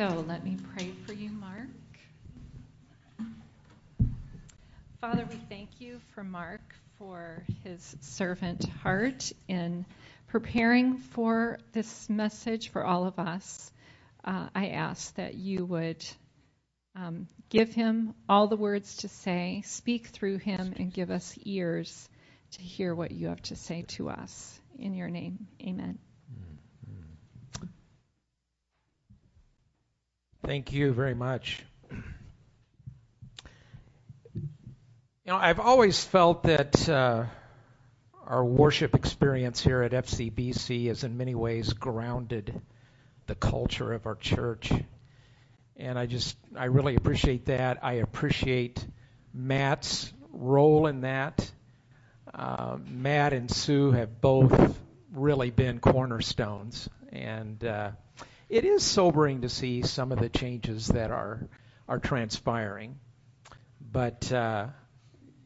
So let me pray for you, Mark. Father, we thank you for Mark for his servant heart in preparing for this message for all of us. Uh, I ask that you would um, give him all the words to say, speak through him, and give us ears to hear what you have to say to us. In your name, amen. Thank you very much. You know, I've always felt that uh, our worship experience here at FCBC is in many ways grounded the culture of our church. And I just, I really appreciate that. I appreciate Matt's role in that. Uh, Matt and Sue have both really been cornerstones. And, uh, it is sobering to see some of the changes that are are transpiring, but uh,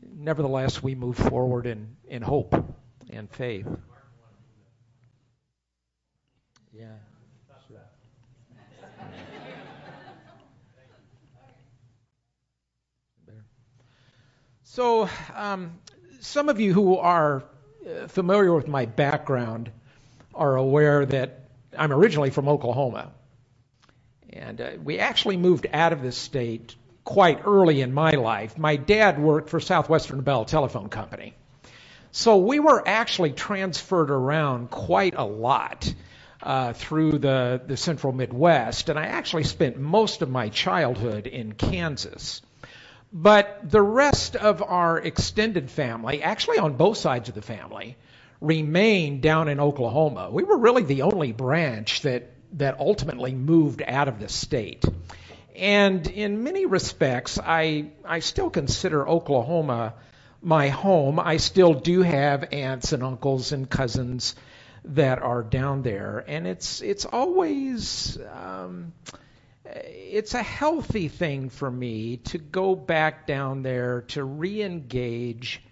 nevertheless, we move forward in in hope and faith. Yeah. So, um, some of you who are uh, familiar with my background are aware that I'm originally from Oklahoma. And uh, we actually moved out of this state quite early in my life. My dad worked for Southwestern Bell Telephone Company. So we were actually transferred around quite a lot uh, through the, the central Midwest. And I actually spent most of my childhood in Kansas. But the rest of our extended family, actually on both sides of the family, remained down in Oklahoma. We were really the only branch that, that ultimately moved out of the state. And in many respects, I, I still consider Oklahoma my home. I still do have aunts and uncles and cousins that are down there. And it's, it's always, um, it's a healthy thing for me to go back down there to re-engage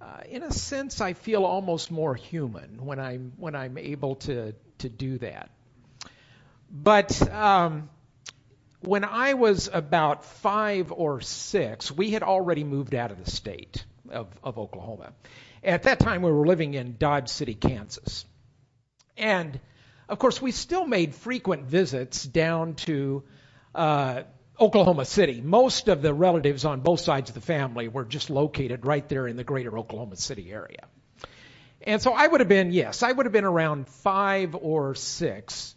uh, in a sense, I feel almost more human when I'm when I'm able to to do that. But um, when I was about five or six, we had already moved out of the state of, of Oklahoma. At that time, we were living in Dodge City, Kansas, and of course, we still made frequent visits down to uh, Oklahoma City. Most of the relatives on both sides of the family were just located right there in the greater Oklahoma City area. And so I would have been, yes, I would have been around five or six.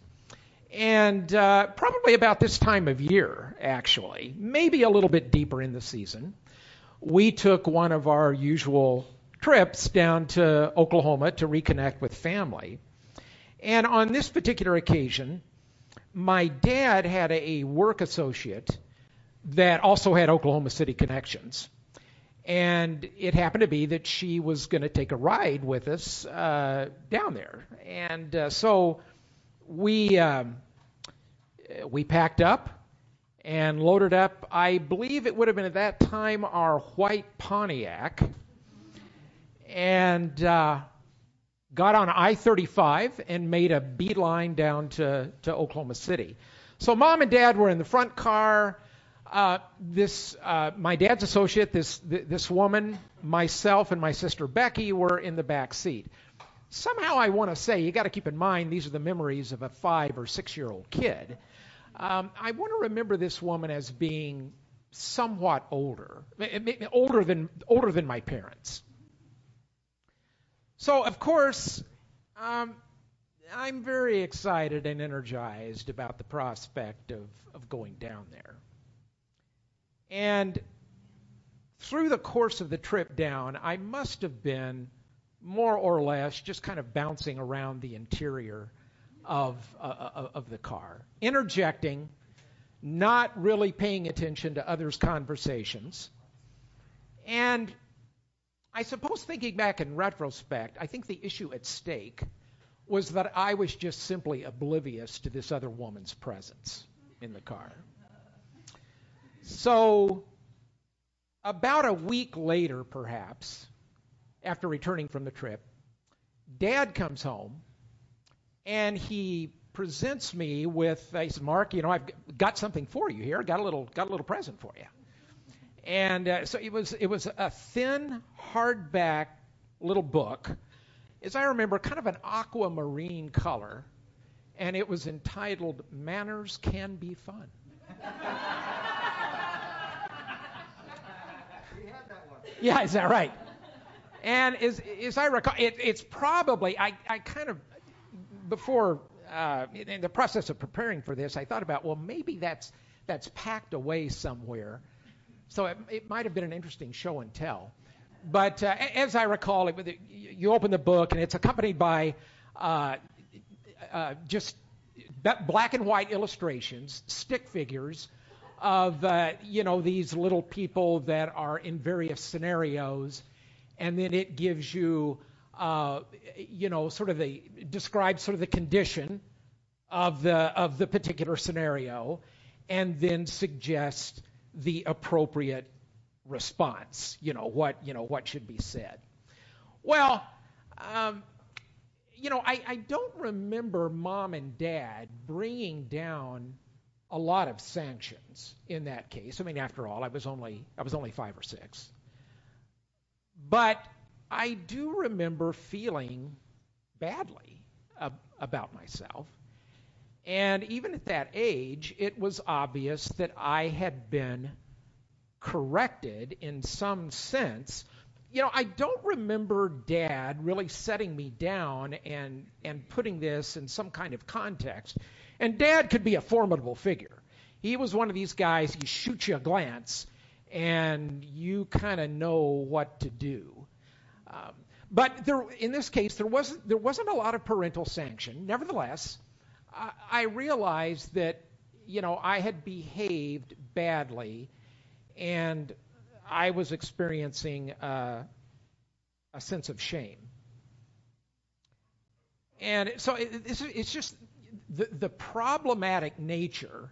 And uh, probably about this time of year, actually, maybe a little bit deeper in the season, we took one of our usual trips down to Oklahoma to reconnect with family. And on this particular occasion, my dad had a work associate that also had Oklahoma City connections. And it happened to be that she was going to take a ride with us uh, down there. And uh, so we, um, we packed up and loaded up, I believe it would have been at that time our white Pontiac. And uh, got on I 35 and made a beeline down to, to Oklahoma City. So mom and dad were in the front car. Uh, this, uh, my dad's associate, this, this woman, myself, and my sister Becky were in the back seat. Somehow I want to say, you got to keep in mind, these are the memories of a five or six year old kid. Um, I want to remember this woman as being somewhat older, older than, older than my parents. So, of course, um, I'm very excited and energized about the prospect of, of going down there. And through the course of the trip down, I must have been more or less just kind of bouncing around the interior of, uh, of the car, interjecting, not really paying attention to others' conversations. And I suppose thinking back in retrospect, I think the issue at stake was that I was just simply oblivious to this other woman's presence in the car. So, about a week later, perhaps, after returning from the trip, Dad comes home and he presents me with, he says, Mark, you know, I've got something for you here. Got a little, got a little present for you. And uh, so it was, it was a thin, hardback little book, as I remember, kind of an aquamarine color, and it was entitled "Manners Can Be Fun." yeah, is that right? And as, as I recall, it, it's probably, I, I kind of, before, uh, in the process of preparing for this, I thought about, well, maybe that's, that's packed away somewhere. So it, it might have been an interesting show and tell. But uh, as I recall, it, you open the book and it's accompanied by uh, uh, just black and white illustrations, stick figures of uh, you know these little people that are in various scenarios, and then it gives you uh, you know sort of the describes sort of the condition of the of the particular scenario, and then suggests the appropriate response. You know what you know what should be said. Well, um, you know I, I don't remember mom and dad bringing down a lot of sanctions in that case. I mean, after all, I was only I was only five or six. But I do remember feeling badly ab- about myself. And even at that age, it was obvious that I had been corrected in some sense. You know, I don't remember dad really setting me down and, and putting this in some kind of context. And dad could be a formidable figure. He was one of these guys, he shoots you a glance, and you kind of know what to do. Um, but there, in this case, there wasn't, there wasn't a lot of parental sanction. Nevertheless, I, I realized that, you know, I had behaved badly, and I was experiencing uh, a sense of shame. And so it, it's, it's just the, the problematic nature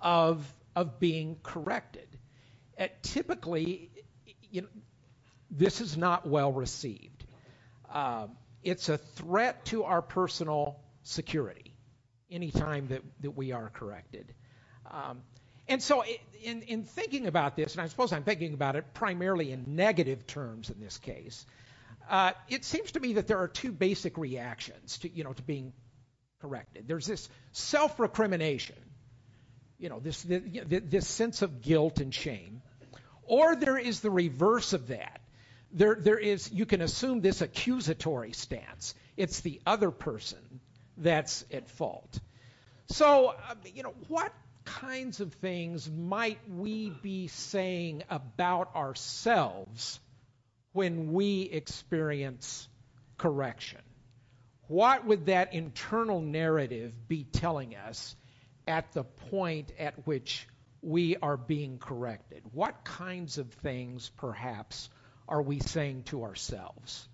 of, of being corrected. Uh, typically, you know, this is not well received. Uh, it's a threat to our personal security anytime that, that we are corrected. Um, and so, in, in thinking about this, and I suppose I'm thinking about it primarily in negative terms in this case, uh, it seems to me that there are two basic reactions to, you know, to being corrected. There's this self-recrimination, you know, this, this sense of guilt and shame, or there is the reverse of that. There, there is, you can assume this accusatory stance. It's the other person that's at fault. So, uh, you know, what kinds of things might we be saying about ourselves when we experience correction? What would that internal narrative be telling us at the point at which we are being corrected? What kinds of things, perhaps, are we saying to ourselves?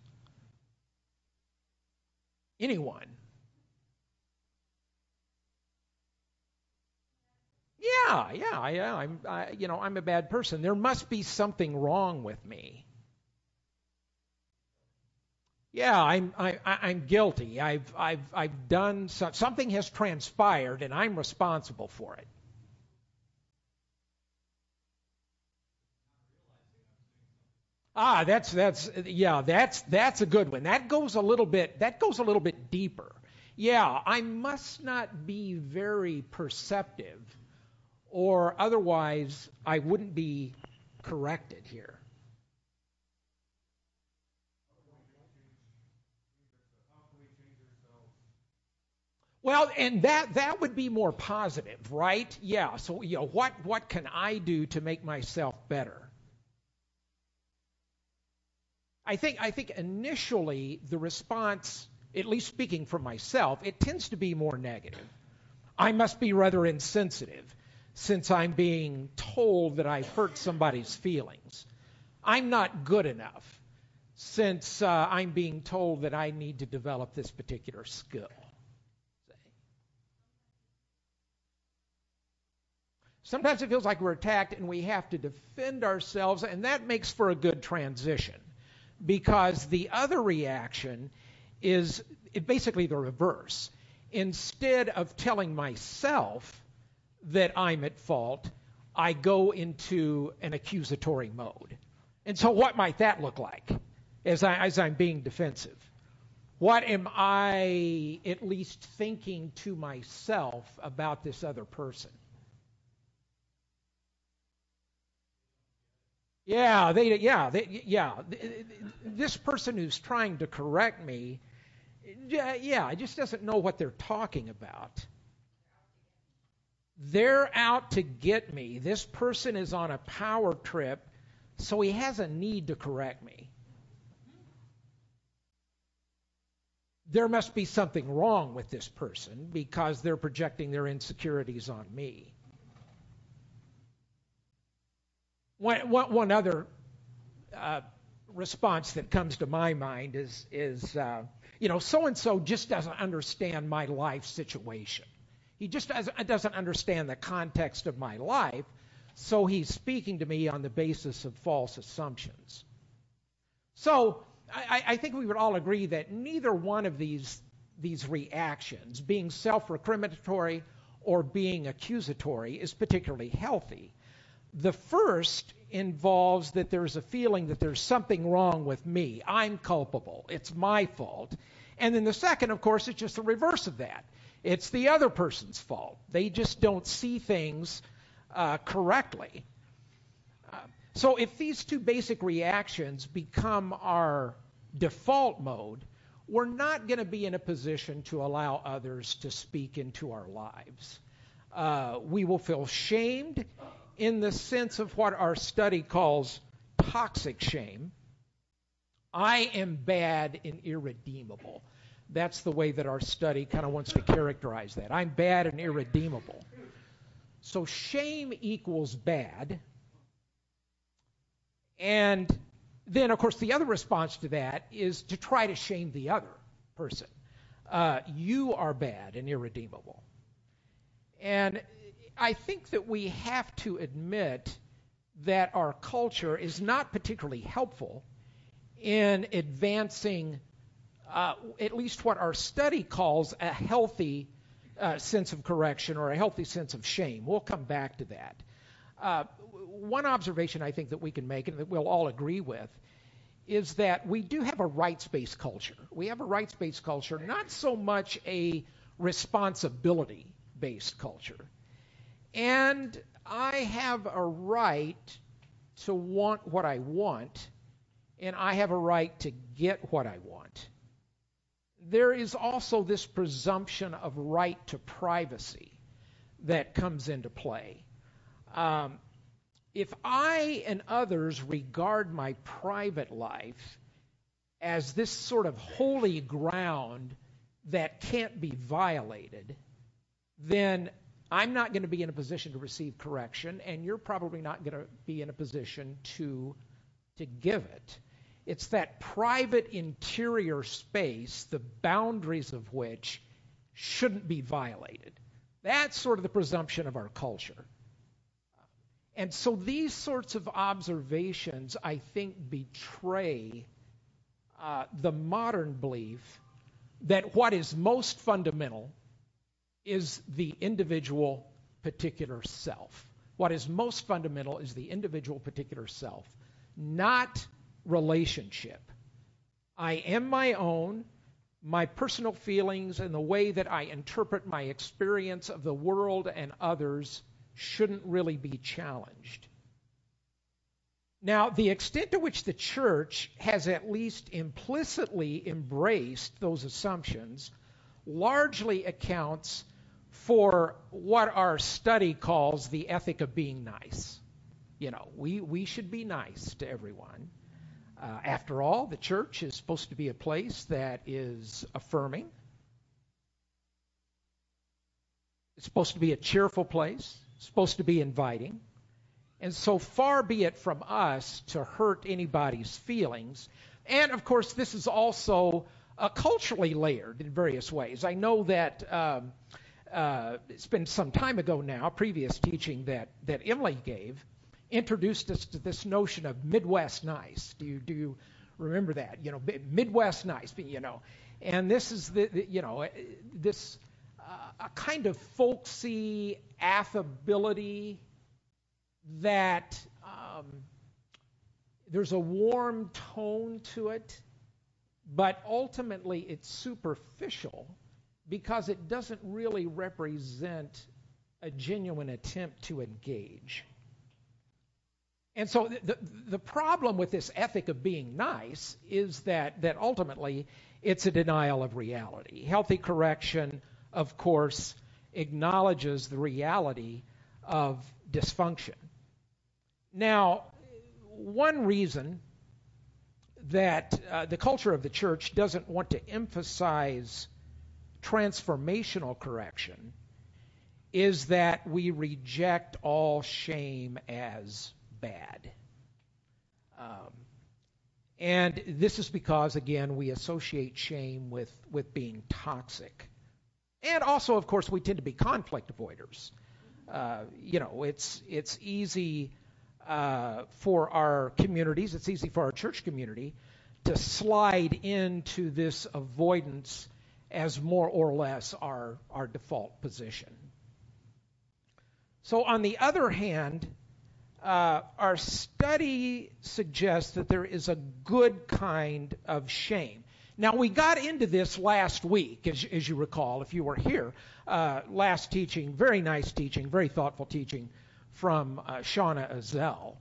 Anyone? Yeah, yeah, yeah. I'm, I, you know, I'm a bad person. There must be something wrong with me yeah, I'm I, I'm guilty. I've I've I've done so, something has transpired, and I'm responsible for it. Ah, that's that's yeah, that's that's a good one. That goes a little bit that goes a little bit deeper. Yeah, I must not be very perceptive, or otherwise I wouldn't be corrected here. Well, and that that would be more positive, right? Yeah. So, you know, what what can I do to make myself better? I think I think initially the response, at least speaking for myself, it tends to be more negative. I must be rather insensitive since I'm being told that I've hurt somebody's feelings. I'm not good enough since uh, I'm being told that I need to develop this particular skill. Sometimes it feels like we're attacked and we have to defend ourselves, and that makes for a good transition because the other reaction is basically the reverse. instead of telling myself that I'm at fault, I go into an accusatory mode. And so, what might that look like as, I, as I'm being defensive? What am I at least thinking to myself about this other person? Yeah, they, yeah, they, yeah. This person who's trying to correct me, yeah, just doesn't know what they're talking about. They're out to get me. This person is on a power trip, so he has a need to correct me. There must be something wrong with this person because they're projecting their insecurities on me. One, other uh, response that comes to my mind is, is uh, you know, so and so just doesn't understand my life situation. He just doesn't understand the context of my life, so he's speaking to me on the basis of false assumptions. So I, I think we would all agree that neither one of these, these reactions, being self recriminatory or being accusatory, is particularly healthy. The first involves that there's a feeling that there's something wrong with me. I'm culpable. It's my fault. And then the second, of course, is just the reverse of that. It's the other person's fault. They just don't see things uh, correctly. Uh, so if these two basic reactions become our default mode, we're not going to be in a position to allow others to speak into our lives. Uh, we will feel shamed in the sense of what our study calls toxic shame. I am bad and irredeemable. That's the way that our study kind of wants to characterize that. I'm bad and irredeemable. So shame equals bad. And then, of course, the other response to that is to try to shame the other person. Uh, you are bad and irredeemable. And I think that we have to admit that our culture is not particularly helpful in advancing uh, at least what our study calls a healthy uh, sense of correction or a healthy sense of shame. We'll come back to that. Uh, one observation I think that we can make and that we'll all agree with is that we do have a rights based culture. We have a rights based culture, not so much a responsibility based culture. And I have a right to want what I want, and I have a right to get what I want. There is also this presumption of right to privacy that comes into play. Um, if I and others regard my private life as this sort of holy ground that can't be violated, then I'm not going to be in a position to receive correction, and you're probably not going to be in a position to, to give it. It's that private interior space, the boundaries of which shouldn't be violated. That's sort of the presumption of our culture. And so these sorts of observations, I think, betray uh, the modern belief that what is most fundamental is the individual particular self. What is most fundamental is the individual particular self, not relationship. I am my own. My personal feelings and the way that I interpret my experience of the world and others shouldn't really be challenged. Now, the extent to which the church has at least implicitly embraced those assumptions largely accounts for what our study calls the ethic of being nice. You know, we, we should be nice to everyone. Uh, after all, the church is supposed to be a place that is affirming. It's supposed to be a cheerful place, it's supposed to be inviting. And so far be it from us to hurt anybody's feelings. And of course, this is also uh, culturally layered in various ways. I know that um, uh, it's been some time ago now, previous teaching that, that Emily gave, introduced us to this notion of Midwest nice. Do you, do you remember that? You know, Midwest nice, you know. And this is the, the you know, this a kind of folksy affability that um, there's a warm tone to it, but ultimately it's superficial because it doesn't really represent a genuine attempt to engage. And so the, the, problem with this ethic of being nice is that, that ultimately it's a denial of reality. Healthy correction, of course, acknowledges the reality of dysfunction. Now, one reason that uh, the culture of the church doesn't want to emphasize transformational correction is that we reject all shame as bad. Um, and this is because, again, we associate shame with, with being toxic. And also, of course, we tend to be conflict avoiders. Uh, you know, it's, it's easy uh, for our communities, it's easy for our church community to slide into this avoidance as more or less our, our default position. So, on the other hand, uh, our study suggests that there is a good kind of shame. Now, we got into this last week, as, as you recall, if you were here. Uh, last teaching, very nice teaching, very thoughtful teaching from uh, Shauna Azell.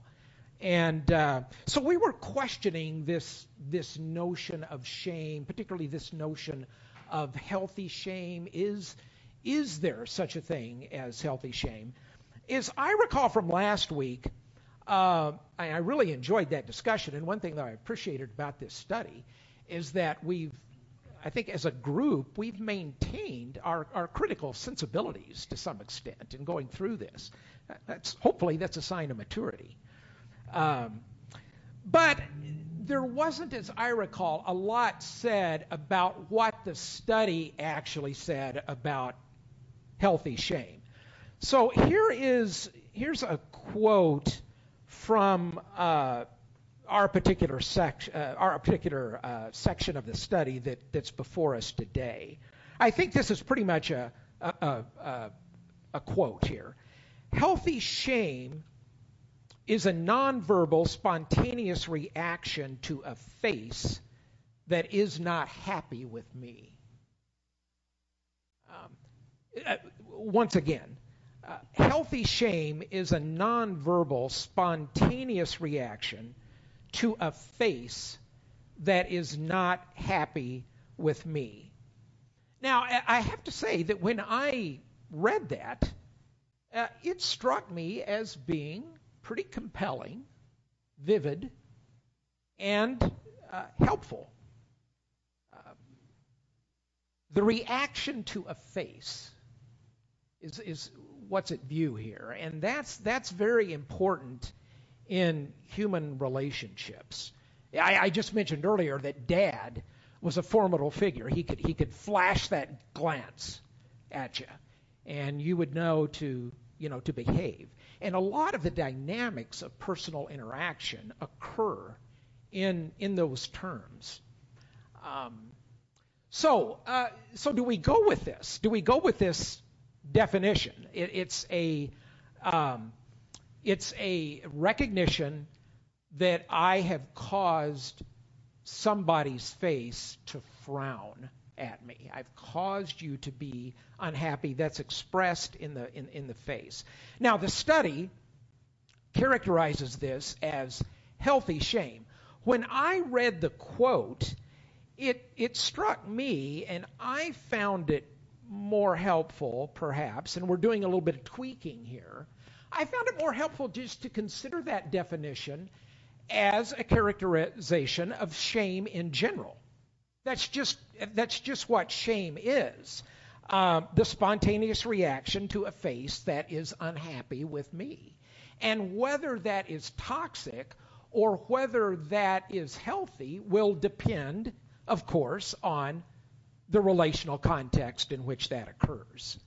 And uh, so we were questioning this, this notion of shame, particularly this notion of healthy shame. Is, is there such a thing as healthy shame? Is I recall from last week, uh, I really enjoyed that discussion. And one thing that I appreciated about this study is that we've, I think as a group, we've maintained our, our critical sensibilities to some extent in going through this. That's hopefully that's a sign of maturity. Um, but there wasn't, as I recall, a lot said about what the study actually said about healthy shame. So here is here's a quote from uh, our particular section, uh, our particular uh, section of the study that, that's before us today. I think this is pretty much a, a, a, a quote here. Healthy shame is a nonverbal, spontaneous reaction to a face that is not happy with me. Um, uh, once again, uh, healthy shame is a nonverbal, spontaneous reaction to a face that is not happy with me. Now, I have to say that when I read that, uh, it struck me as being pretty compelling, vivid, and uh, helpful. Uh, the reaction to a face is, is what's at view here. And that's, that's very important in human relationships. I, I just mentioned earlier that dad was a formidable figure. He could, he could flash that glance at you, and you would know to, you know, to behave. And a lot of the dynamics of personal interaction occur in, in those terms. Um, so, uh, so do we go with this? Do we go with this definition. It, it's a um, it's a recognition that I have caused somebody's face to frown at me. I've caused you to be unhappy. That's expressed in the in, in the face. Now the study characterizes this as healthy shame. When I read the quote, it it struck me and I found it more helpful, perhaps, and we're doing a little bit of tweaking here. I found it more helpful just to consider that definition as a characterization of shame in general. That's just that's just what shame is. Um, the spontaneous reaction to a face that is unhappy with me. And whether that is toxic or whether that is healthy will depend, of course, on the relational context in which that occurs.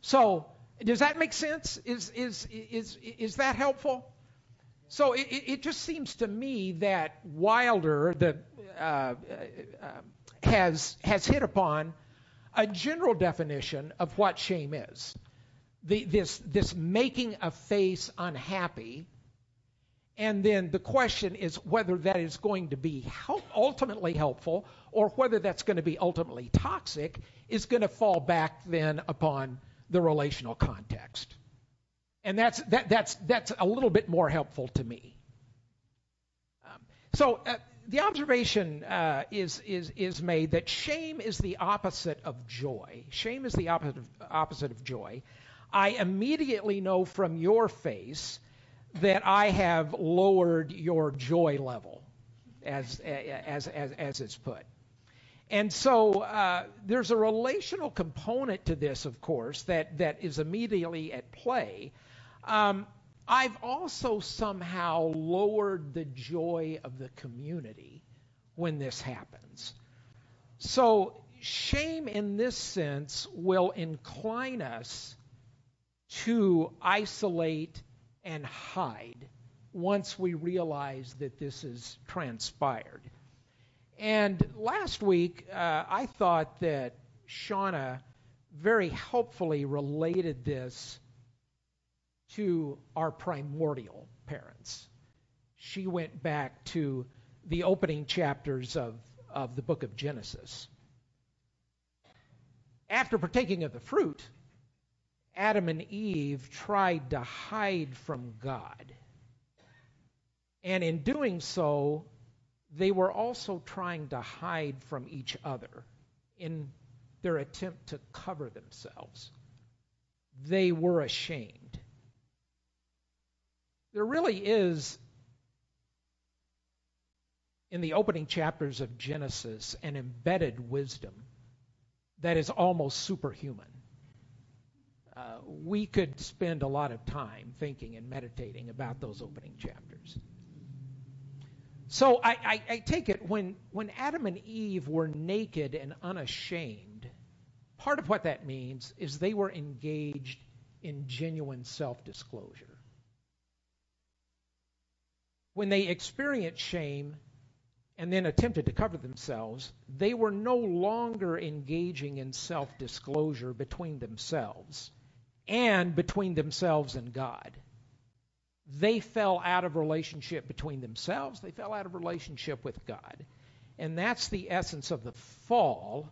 So, does that make sense? Is, is, is, is that helpful? So it, it just seems to me that Wilder the, uh, uh, has, has hit upon a general definition of what shame is. The, this, this making a face unhappy. And then the question is whether that is going to be help, ultimately helpful or whether that's going to be ultimately toxic is going to fall back then upon the relational context. And that's, that, that's, that's a little bit more helpful to me. Um, so uh, the observation uh, is, is, is made that shame is the opposite of joy. Shame is the opposite of, opposite of joy. I immediately know from your face that I have lowered your joy level, as, as, as, as it's put. And so uh, there's a relational component to this, of course, that, that is immediately at play. Um, I've also somehow lowered the joy of the community when this happens. So, shame in this sense will incline us to isolate and hide once we realize that this has transpired. And last week, uh, I thought that Shauna very helpfully related this to our primordial parents. She went back to the opening chapters of, of the book of Genesis. After partaking of the fruit, Adam and Eve tried to hide from God. And in doing so, they were also trying to hide from each other in their attempt to cover themselves. They were ashamed there really is, in the opening chapters of Genesis, an embedded wisdom that is almost superhuman. Uh, we could spend a lot of time thinking and meditating about those opening chapters. So I, I, I, take it when, when Adam and Eve were naked and unashamed, part of what that means is they were engaged in genuine self disclosure when they experienced shame and then attempted to cover themselves, they were no longer engaging in self disclosure between themselves and between themselves and God. They fell out of relationship between themselves, they fell out of relationship with God. And that's the essence of the fall.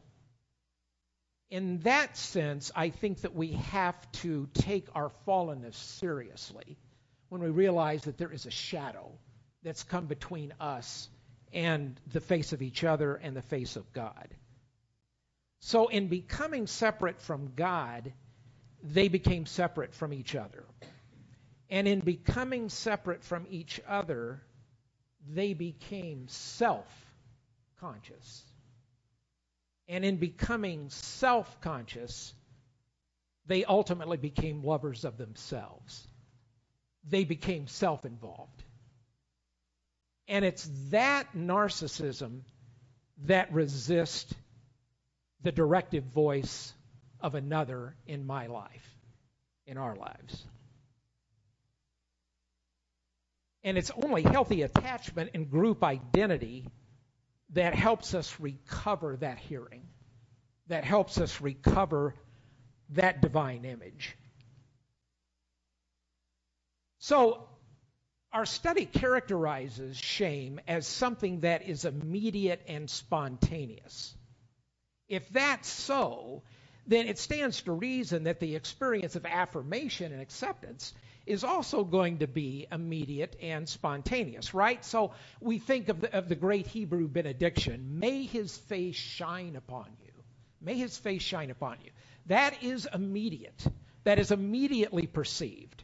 In that sense, I think that we have to take our fallenness seriously when we realize that there is a shadow that's come between us and the face of each other and the face of God. So, in becoming separate from God, they became separate from each other. And in becoming separate from each other, they became self conscious. And in becoming self conscious, they ultimately became lovers of themselves. They became self involved. And it's that narcissism that resists the directive voice of another in my life, in our lives. And it's only healthy attachment and group identity that helps us recover that hearing, that helps us recover that divine image. So our study characterizes shame as something that is immediate and spontaneous. If that's so, then it stands to reason that the experience of affirmation and acceptance is also going to be immediate and spontaneous, right? So we think of the, of the great Hebrew benediction may his face shine upon you. May his face shine upon you. That is immediate, that is immediately perceived.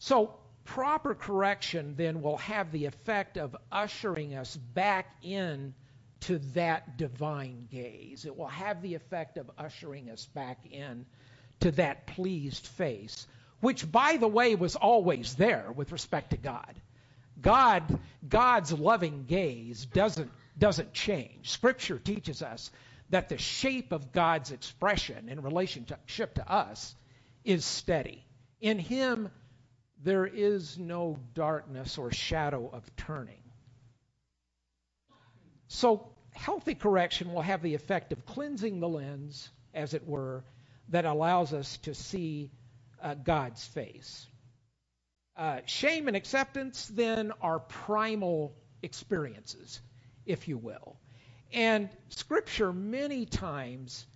So, proper correction then will have the effect of ushering us back in to that divine gaze. It will have the effect of ushering us back in to that pleased face, which, by the way, was always there with respect to God. God, God's loving gaze doesn't, doesn't change. Scripture teaches us that the shape of God's expression in relationship to us is steady. In Him, there is no darkness or shadow of turning. So, healthy correction will have the effect of cleansing the lens, as it were, that allows us to see uh, God's face. Uh, shame and acceptance, then, are primal experiences, if you will. And Scripture many times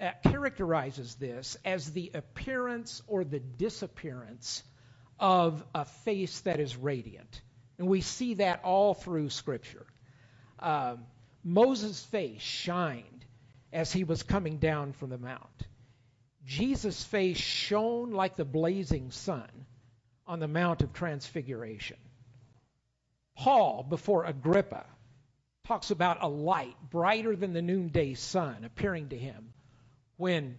uh, characterizes this as the appearance or the disappearance of a face that is radiant. And we see that all through Scripture. Um, Moses' face shined as he was coming down from the mount. Jesus' face shone like the blazing sun on the Mount of Transfiguration. Paul, before Agrippa, talks about a light brighter than the noonday sun appearing to him when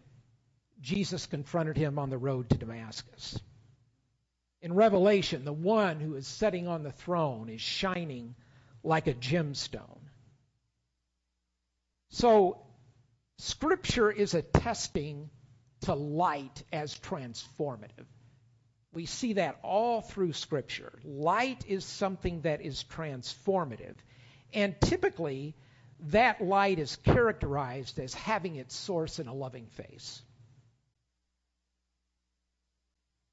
Jesus confronted him on the road to Damascus. In Revelation, the one who is sitting on the throne is shining like a gemstone. So, Scripture is attesting to light as transformative. We see that all through Scripture. Light is something that is transformative. And typically, that light is characterized as having its source in a loving face.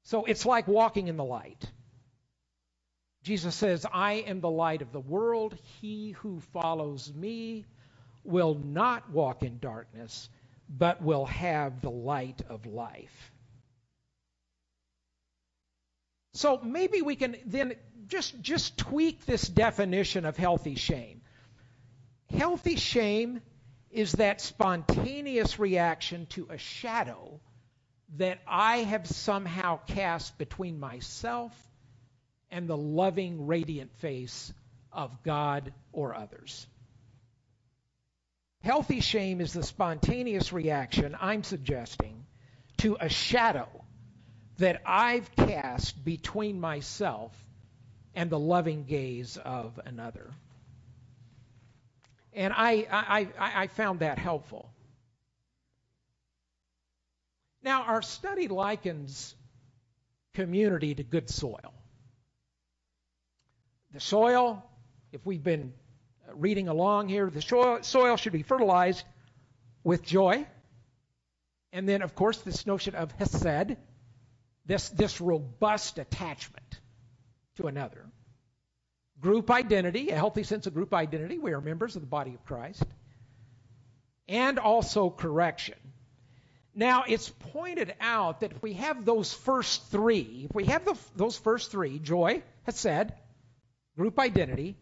So it's like walking in the light. Jesus says, I am the light of the world. He who follows me will not walk in darkness, but will have the light of life. So maybe we can then just, just tweak this definition of healthy shame. Healthy shame is that spontaneous reaction to a shadow that I have somehow cast between myself and the loving, radiant face of God or others. Healthy shame is the spontaneous reaction I'm suggesting to a shadow that I've cast between myself and the loving gaze of another. And I, I, I, found that helpful. Now, our study likens community to good soil. The soil, if we've been reading along here, the soil, should be fertilized with joy. And then, of course, this notion of hesed, this, this robust attachment to another. Group identity, a healthy sense of group identity. We are members of the body of Christ. And also correction. Now, it's pointed out that if we have those first three, if we have the, those first three, joy, hesed, group identity,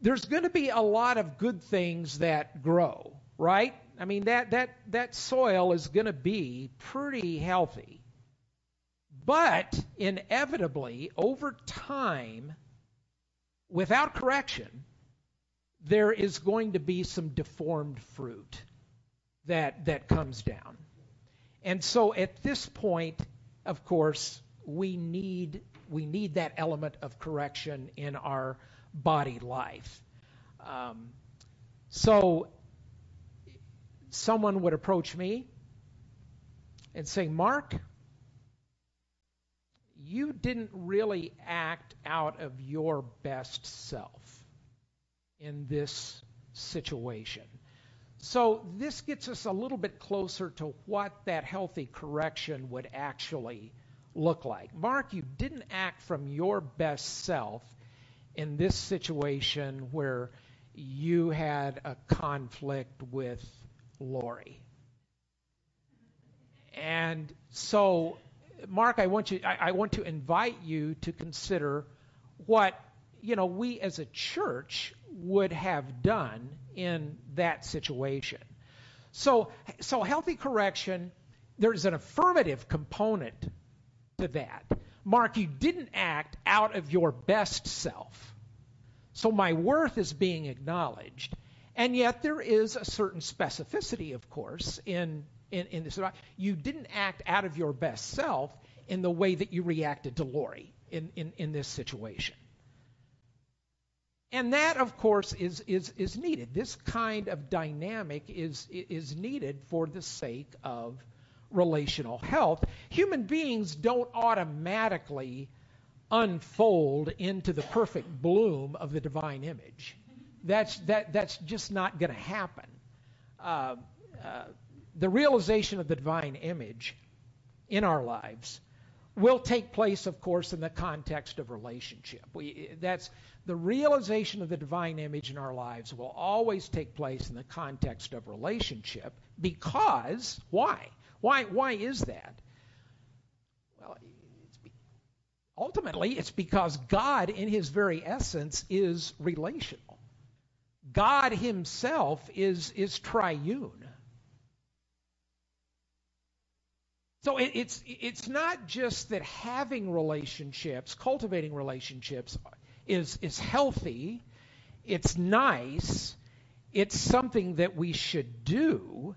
there's going to be a lot of good things that grow, right? I mean, that, that, that soil is going to be pretty healthy. But inevitably, over time, without correction, there is going to be some deformed fruit that, that comes down. And so at this point, of course, we need, we need that element of correction in our body life. Um, so someone would approach me and say, Mark, you didn't really act out of your best self in this situation. So this gets us a little bit closer to what that healthy correction would actually look like. Mark, you didn't act from your best self in this situation where you had a conflict with Lori. And so Mark, I want you, I, I want to invite you to consider what you know we as a church would have done in that situation. So, so healthy correction, there's an affirmative component to that. Mark, you didn't act out of your best self. So my worth is being acknowledged. And yet there is a certain specificity, of course, in in, in this. You didn't act out of your best self in the way that you reacted to Lori in, in, in this situation. And that, of course, is, is, is needed. This kind of dynamic is, is needed for the sake of relational health. Human beings don't automatically unfold into the perfect bloom of the divine image. That's, that, that's just not going to happen. Uh, uh, the realization of the divine image in our lives will take place, of course, in the context of relationship. We, that's the realization of the divine image in our lives will always take place in the context of relationship because why? Why? Why is that? Well, it's be, ultimately it's because God, in His very essence, is relational. God Himself is is triune. So it, it's it's not just that having relationships, cultivating relationships, is is healthy. It's nice. It's something that we should do,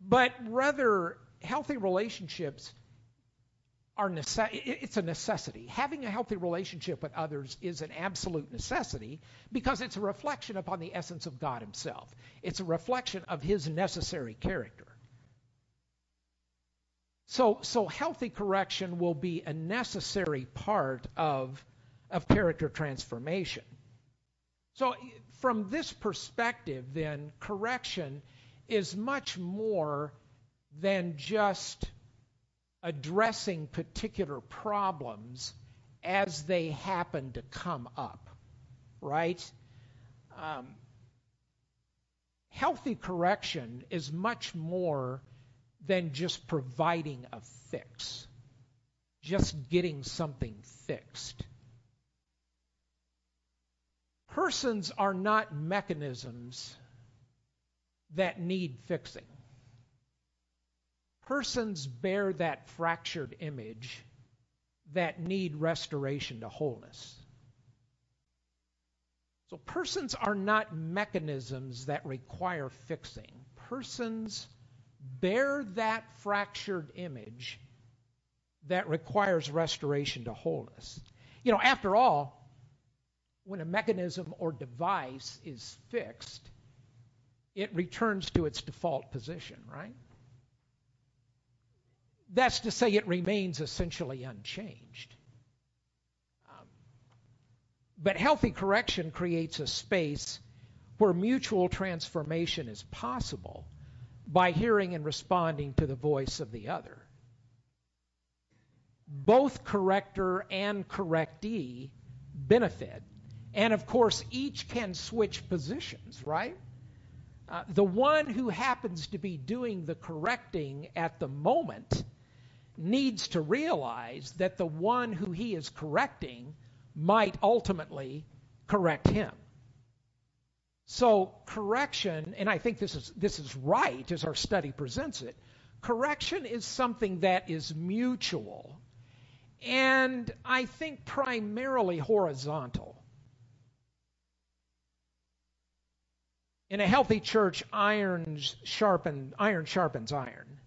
but rather healthy relationships are it's a necessity. Having a healthy relationship with others is an absolute necessity because it's a reflection upon the essence of God Himself. It's a reflection of His necessary character. So, so healthy correction will be a necessary part of, of character transformation. So, from this perspective, then, correction is much more than just addressing particular problems as they happen to come up, right? Um, healthy correction is much more than just providing a fix, just getting something fixed. Persons are not mechanisms that need fixing. Persons bear that fractured image that need restoration to wholeness. So, persons are not mechanisms that require fixing. Persons bear that fractured image that requires restoration to wholeness. You know, after all, when a mechanism or device is fixed, it returns to its default position, right? That's to say, it remains essentially unchanged. Um, but healthy correction creates a space where mutual transformation is possible by hearing and responding to the voice of the other. Both corrector and correctee benefit. And of course, each can switch positions, right? Uh, the one who happens to be doing the correcting at the moment needs to realize that the one who he is correcting might ultimately correct him. So correction, and I think this is this is right as our study presents it. Correction is something that is mutual and I think primarily horizontal. In a healthy church, irons sharpen, iron sharpens iron.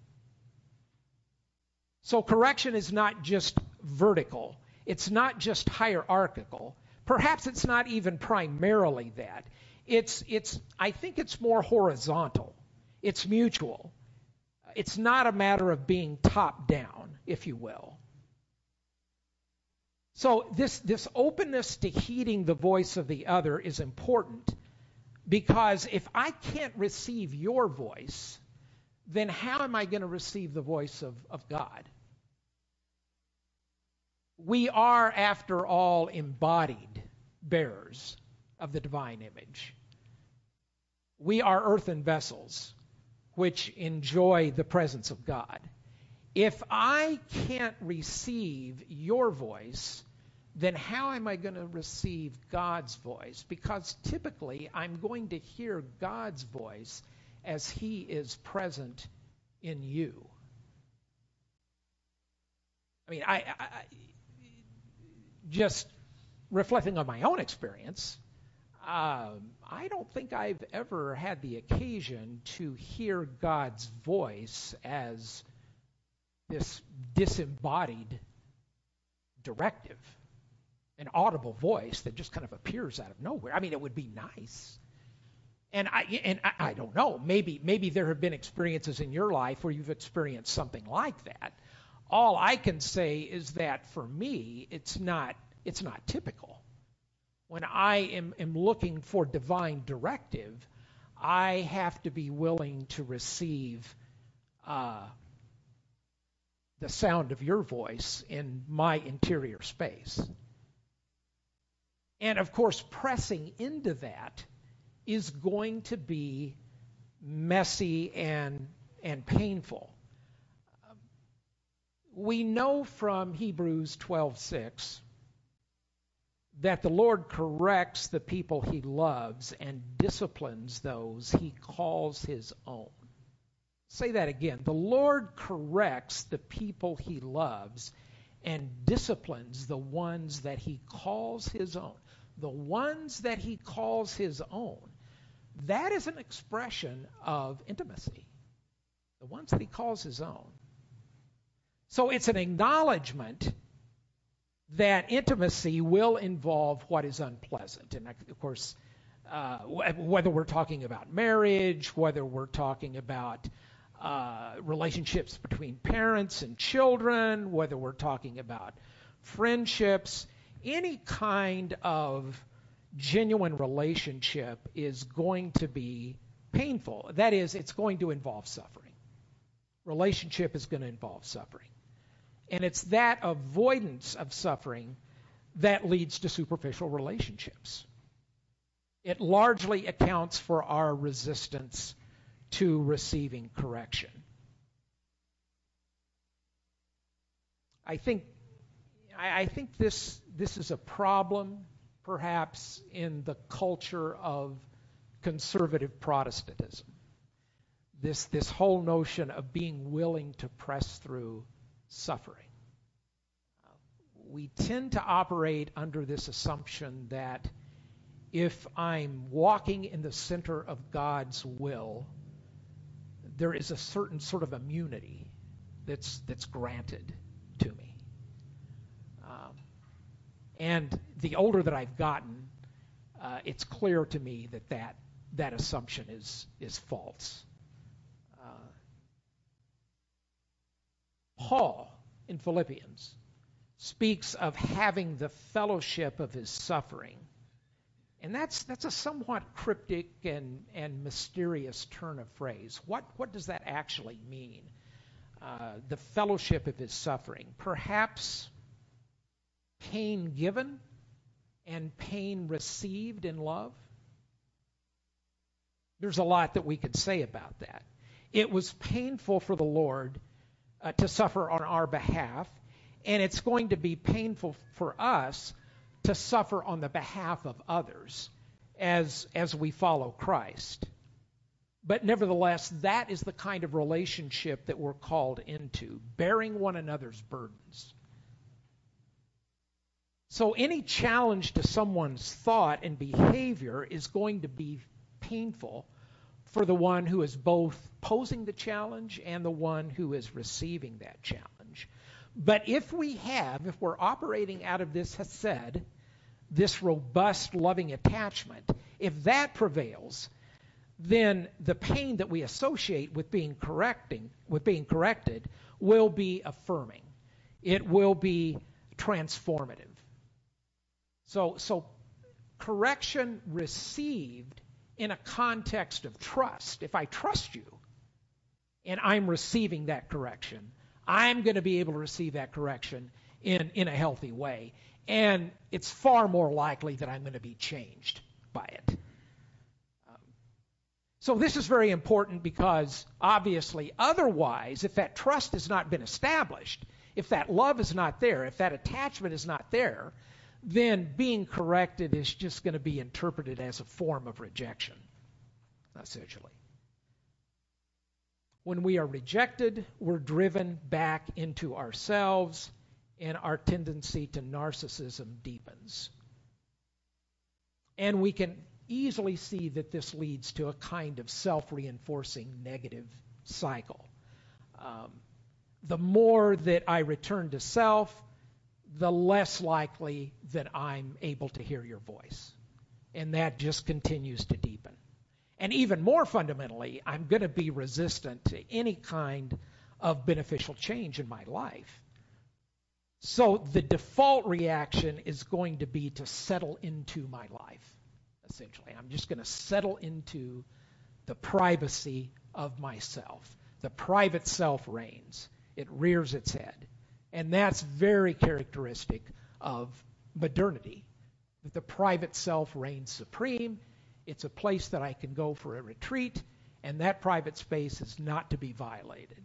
So correction is not just vertical. It's not just hierarchical. Perhaps it's not even primarily that. It's, it's, I think it's more horizontal. It's mutual. It's not a matter of being top down, if you will. So this, this openness to heeding the voice of the other is important because if I can't receive your voice, then how am I going to receive the voice of, of God? We are, after all, embodied bearers of the divine image. We are earthen vessels which enjoy the presence of God. If I can't receive your voice, then how am I going to receive God's voice? Because typically I'm going to hear God's voice as He is present in you. I mean, I, I just reflecting on my own experience, um, I don't think I've ever had the occasion to hear God's voice as this disembodied directive, an audible voice that just kind of appears out of nowhere. I mean, it would be nice. And I and I, I don't know. Maybe maybe there have been experiences in your life where you've experienced something like that. All I can say is that for me, it's not it's not typical when I am, am looking for divine directive, I have to be willing to receive uh, the sound of your voice in my interior space. And of course, pressing into that is going to be messy and, and painful. We know from Hebrews 12:6 that the Lord corrects the people he loves and disciplines those he calls his own. Say that again. The Lord corrects the people he loves and disciplines the ones that he calls his own. The ones that he calls his own. That is an expression of intimacy. The ones that he calls his own. So it's an acknowledgement that intimacy will involve what is unpleasant. And of course, uh, whether we're talking about marriage, whether we're talking about uh, relationships between parents and children, whether we're talking about friendships, any kind of genuine relationship is going to be painful. That is, it's going to involve suffering. Relationship is going to involve suffering. And it's that avoidance of suffering that leads to superficial relationships. It largely accounts for our resistance to receiving correction. I think I, think this this is a problem, perhaps, in the culture of conservative Protestantism. This this whole notion of being willing to press through suffering. We tend to operate under this assumption that if I'm walking in the center of God's will, there is a certain sort of immunity that's that's granted to me. Um, and the older that I've gotten, uh, it's clear to me that that, that assumption is is false. Paul in Philippians speaks of having the fellowship of his suffering. And that's, that's a somewhat cryptic and, and mysterious turn of phrase. What, what does that actually mean? Uh, the fellowship of his suffering. Perhaps pain given and pain received in love? There's a lot that we could say about that. It was painful for the Lord uh, to suffer on our behalf, and it's going to be painful for us to suffer on the behalf of others as, as we follow Christ. But nevertheless, that is the kind of relationship that we're called into, bearing one another's burdens. So, any challenge to someone's thought and behavior is going to be painful for the one who is both posing the challenge and the one who is receiving that challenge. But if we have, if we're operating out of this hesed, this robust, loving attachment, if that prevails, then the pain that we associate with being correcting, with being corrected, will be affirming. It will be transformative. So, so correction received in a context of trust. If I trust you and I'm receiving that correction, I'm going to be able to receive that correction in, in a healthy way. And it's far more likely that I'm going to be changed by it. Um, so this is very important because obviously, otherwise, if that trust has not been established, if that love is not there, if that attachment is not there, then being corrected is just going to be interpreted as a form of rejection, essentially. When we are rejected, we're driven back into ourselves, and our tendency to narcissism deepens. And we can easily see that this leads to a kind of self reinforcing negative cycle. Um, the more that I return to self, the less likely that I'm able to hear your voice. And that just continues to deepen. And even more fundamentally, I'm going to be resistant to any kind of beneficial change in my life. So the default reaction is going to be to settle into my life, essentially. I'm just going to settle into the privacy of myself. The private self reigns, it rears its head. And that's very characteristic of modernity. That the private self reigns supreme. It's a place that I can go for a retreat, and that private space is not to be violated.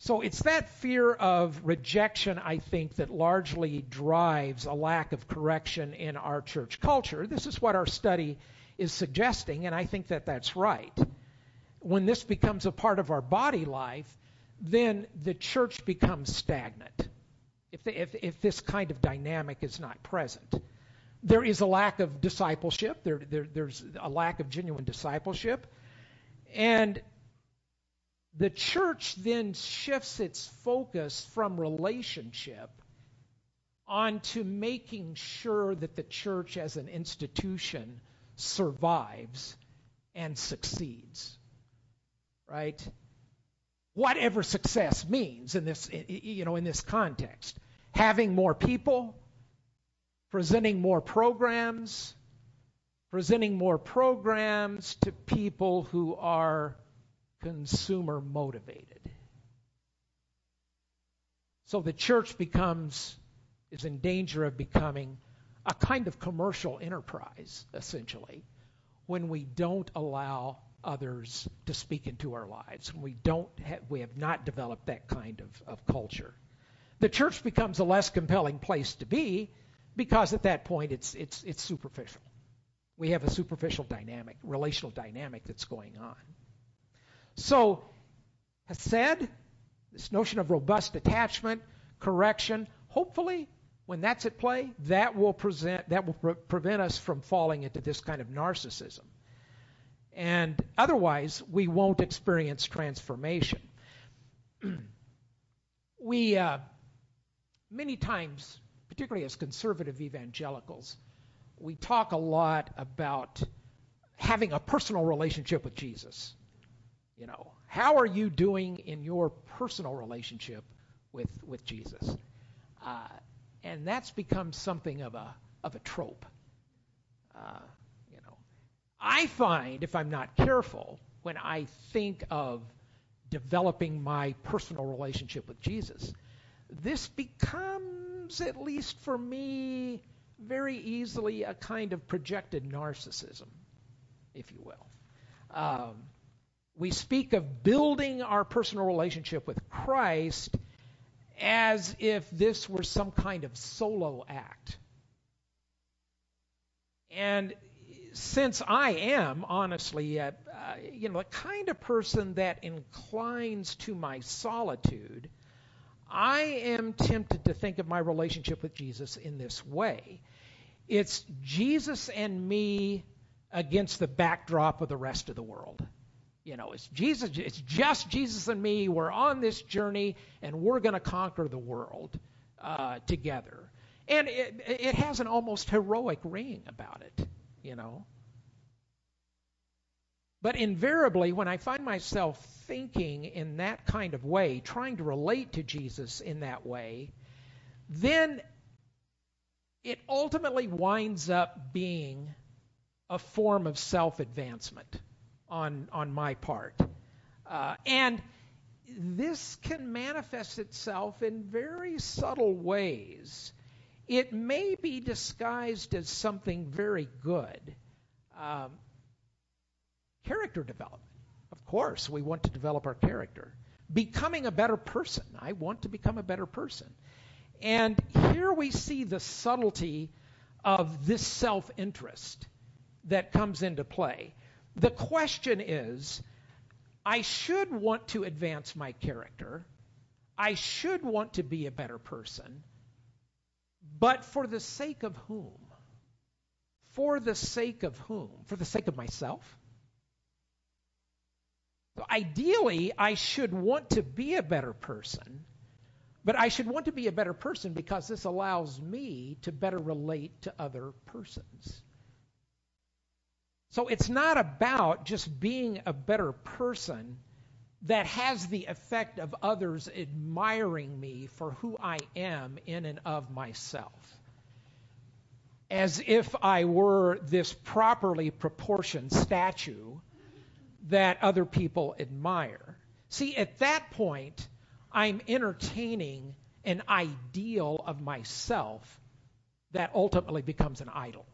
So it's that fear of rejection, I think, that largely drives a lack of correction in our church culture. This is what our study is suggesting, and I think that that's right. When this becomes a part of our body life, then the church becomes stagnant. If, the, if, if this kind of dynamic is not present, there is a lack of discipleship. There, there, there's a lack of genuine discipleship. And the church then shifts its focus from relationship onto making sure that the church as an institution survives and succeeds. Right? Whatever success means in this you know in this context. Having more people, presenting more programs, presenting more programs to people who are consumer motivated. So the church becomes, is in danger of becoming a kind of commercial enterprise, essentially, when we don't allow others to speak into our lives, we don't have, we have not developed that kind of, of culture. The church becomes a less compelling place to be because at that point it's it's it's superficial. We have a superficial dynamic, relational dynamic that's going on. So, said this notion of robust attachment, correction, hopefully, when that's at play, that will present that will pre- prevent us from falling into this kind of narcissism. And otherwise, we won't experience transformation. we uh, many times, particularly as conservative evangelicals, we talk a lot about having a personal relationship with Jesus. You know, how are you doing in your personal relationship with with Jesus? Uh, and that's become something of a of a trope. Uh, I find if I'm not careful, when I think of developing my personal relationship with Jesus, this becomes, at least for me, very easily a kind of projected narcissism, if you will. Um, we speak of building our personal relationship with Christ as if this were some kind of solo act. And since I am, honestly, uh, you know, the kind of person that inclines to my solitude, I am tempted to think of my relationship with Jesus in this way. It's Jesus and me against the backdrop of the rest of the world. You know, it's Jesus, it's just Jesus and me. We're on this journey and we're going to conquer the world uh, together. And it, it has an almost heroic ring about it, you know. But invariably, when I find myself thinking in that kind of way, trying to relate to Jesus in that way, then it ultimately winds up being a form of self advancement on, on my part. Uh, and this can manifest itself in very subtle ways. It may be disguised as something very good. Um, character development. Of course, we want to develop our character. Becoming a better person. I want to become a better person. And here we see the subtlety of this self interest that comes into play. The question is I should want to advance my character. I should want to be a better person. But for the sake of whom? For the sake of whom? For the sake of myself? So ideally, I should want to be a better person, but I should want to be a better person because this allows me to better relate to other persons. So it's not about just being a better person that has the effect of others admiring me for who I am in and of myself. As if I were this properly proportioned statue that other people admire. See, at that point, I'm entertaining an ideal of myself that ultimately becomes an idol.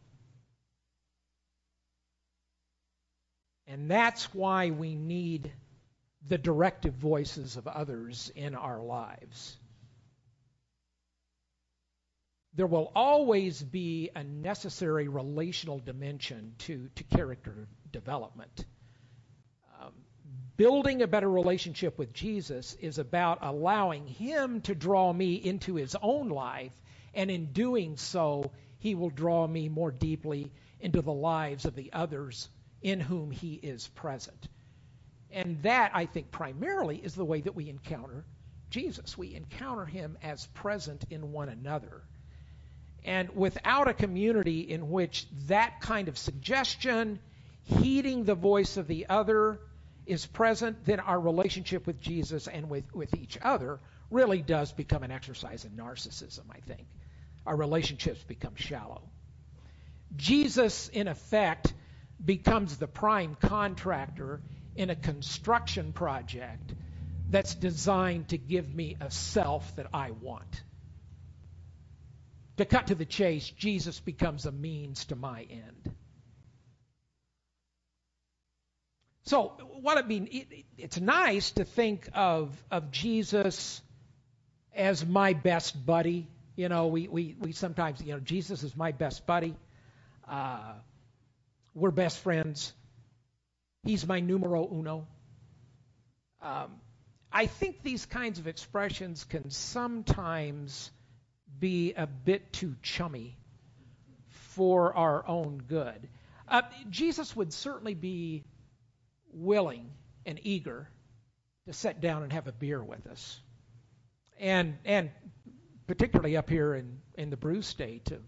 And that's why we need the directive voices of others in our lives. There will always be a necessary relational dimension to, to character development. Um, building a better relationship with Jesus is about allowing Him to draw me into His own life, and in doing so, He will draw me more deeply into the lives of the others in whom He is present. And that, I think, primarily is the way that we encounter Jesus. We encounter him as present in one another. And without a community in which that kind of suggestion, heeding the voice of the other, is present, then our relationship with Jesus and with, with each other really does become an exercise in narcissism, I think. Our relationships become shallow. Jesus, in effect, becomes the prime contractor in a construction project that's designed to give me a self that I want. To cut to the chase, Jesus becomes a means to my end. So, what I mean, it, it's nice to think of, of Jesus as my best buddy. You know, we, we, we sometimes, you know, Jesus is my best buddy. Uh, we're best friends. He's my numero uno. Um, I think these kinds of expressions can sometimes be a bit too chummy for our own good. Uh, Jesus would certainly be willing and eager to sit down and have a beer with us. And and particularly up here in, in the brew state of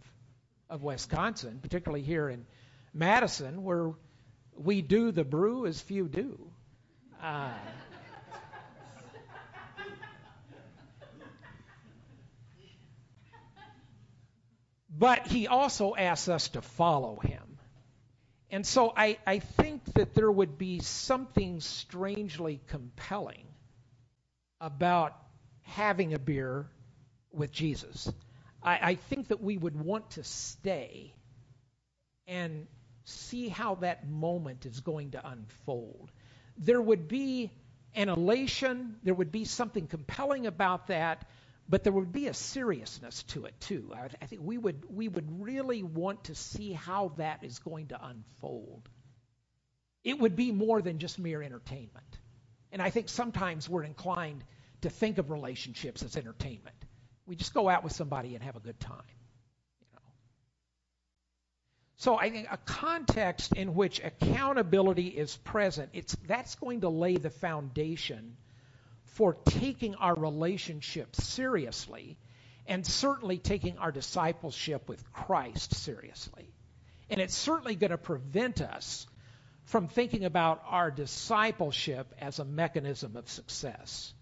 of Wisconsin, particularly here in Madison, where we do the brew as few do. Uh, but he also asks us to follow him. And so I, I think that there would be something strangely compelling about having a beer with Jesus. I, I think that we would want to stay and see how that moment is going to unfold. There would be an elation, there would be something compelling about that, but there would be a seriousness to it too. I, I think we would we would really want to see how that is going to unfold. It would be more than just mere entertainment. And I think sometimes we're inclined to think of relationships as entertainment. We just go out with somebody and have a good time. So I think a context in which accountability is present, it's that's going to lay the foundation for taking our relationship seriously and certainly taking our discipleship with Christ seriously. And it's certainly going to prevent us from thinking about our discipleship as a mechanism of success.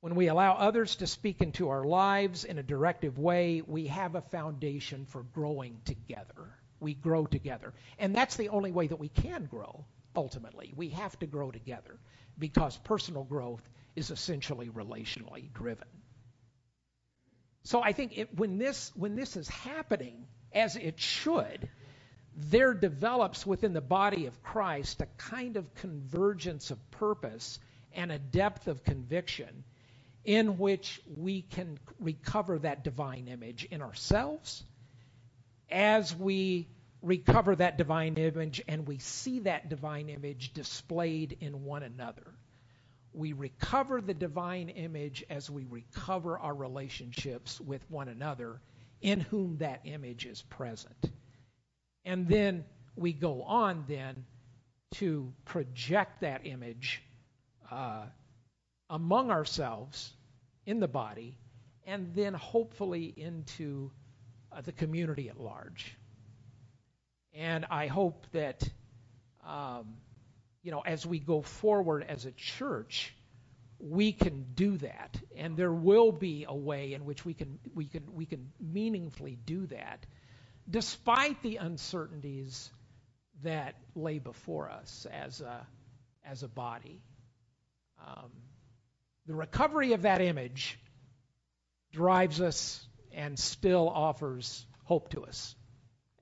When we allow others to speak into our lives in a directive way, we have a foundation for growing together. We grow together. And that's the only way that we can grow, ultimately. We have to grow together because personal growth is essentially relationally driven. So I think it, when, this, when this is happening, as it should, there develops within the body of Christ a kind of convergence of purpose and a depth of conviction in which we can recover that divine image in ourselves as we recover that divine image and we see that divine image displayed in one another. We recover the divine image as we recover our relationships with one another in whom that image is present. And then we go on then to project that image uh, among ourselves in the body, and then hopefully into uh, the community at large. And I hope that um, you know, as we go forward as a church, we can do that, and there will be a way in which we can we can we can meaningfully do that, despite the uncertainties that lay before us as a as a body. Um, the recovery of that image drives us and still offers hope to us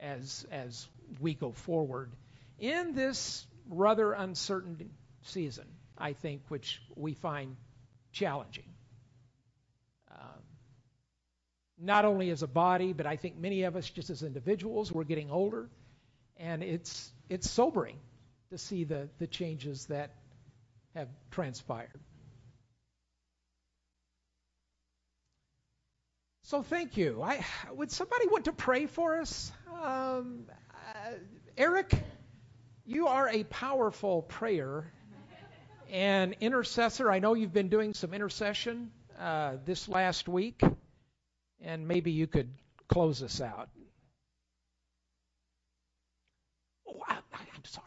as as we go forward in this rather uncertain season, I think, which we find challenging. Um, not only as a body, but I think many of us, just as individuals, we're getting older, and it's it's sobering to see the the changes that have transpired. So thank you. I, would somebody want to pray for us? Um, uh, Eric, you are a powerful prayer and intercessor. I know you've been doing some intercession uh, this last week, and maybe you could close us out. Oh, I, I'm sorry.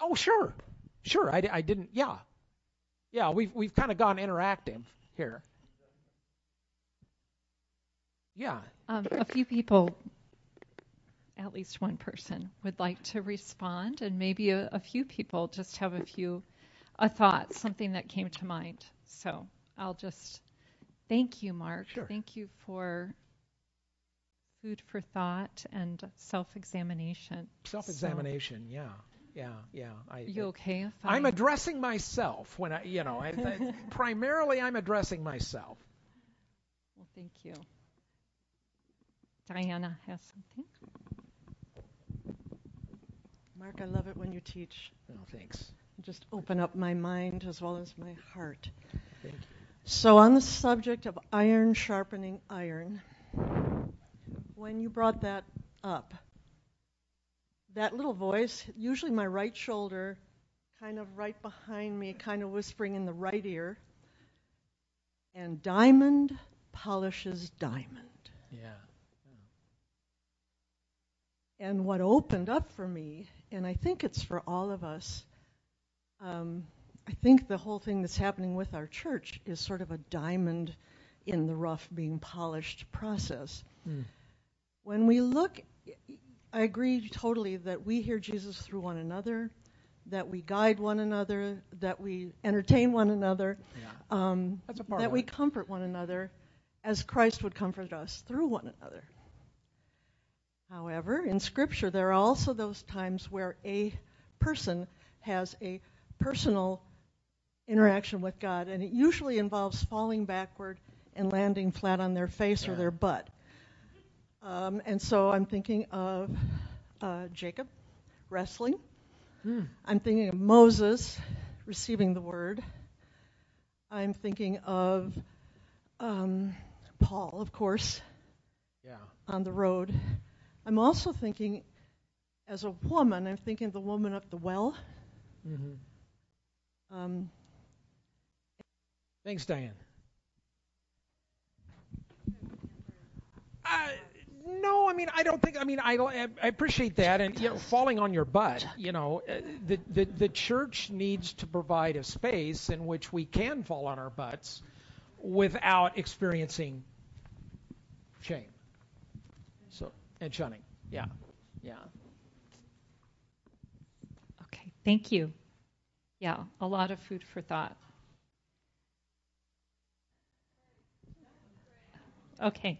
Oh, sure. Sure, I, I didn't. Yeah, yeah. We've we've kind of gone interactive here. Yeah. Um, a few people, at least one person, would like to respond, and maybe a, a few people just have a few a thought, something that came to mind. So I'll just thank you, Mark. Sure. Thank you for food for thought and self-examination. Self-examination. So, yeah. Yeah, yeah. I, you okay? If I... I'm addressing myself when I, you know, I, I, uh, primarily I'm addressing myself. Well, thank you. Diana has something. Mark, I love it when you teach. Oh, thanks. Just open up my mind as well as my heart. Thank you. So, on the subject of iron sharpening iron, when you brought that up, that little voice, usually my right shoulder, kind of right behind me, kind of whispering in the right ear. And diamond polishes diamond. Yeah. yeah. And what opened up for me, and I think it's for all of us, um, I think the whole thing that's happening with our church is sort of a diamond in the rough being polished process. Mm. When we look, I agree totally that we hear Jesus through one another, that we guide one another, that we entertain one another, yeah. um, that we comfort one another as Christ would comfort us through one another. However, in Scripture, there are also those times where a person has a personal interaction with God, and it usually involves falling backward and landing flat on their face yeah. or their butt. Um, and so I'm thinking of uh, Jacob wrestling. Mm. I'm thinking of Moses receiving the word. I'm thinking of um, Paul, of course, yeah. on the road. I'm also thinking, as a woman, I'm thinking of the woman at the well. Mm-hmm. Um, Thanks, Diane. Uh, no, I mean I don't think. I mean I I appreciate that, and you know, falling on your butt. You know, uh, the the the church needs to provide a space in which we can fall on our butts without experiencing shame. So and shunning. Yeah, yeah. Okay, thank you. Yeah, a lot of food for thought. Okay,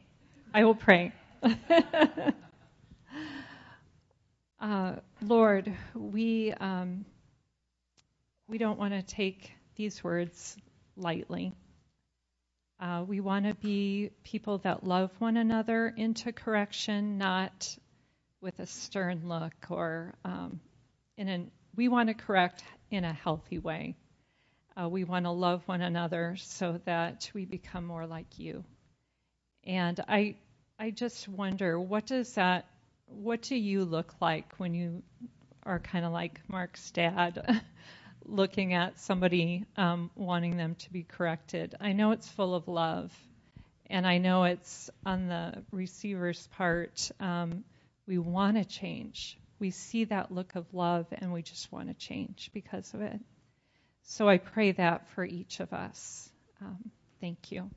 I will pray. uh, Lord, we um, we don't want to take these words lightly. Uh, we want to be people that love one another into correction, not with a stern look or um, in an. We want to correct in a healthy way. Uh, we want to love one another so that we become more like you. And I I just wonder what does that what do you look like when you are kind of like Mark's dad looking at somebody um, wanting them to be corrected? I know it's full of love and I know it's on the receiver's part. Um, we want to change. We see that look of love, and we just want to change because of it. So I pray that for each of us. Um, thank you.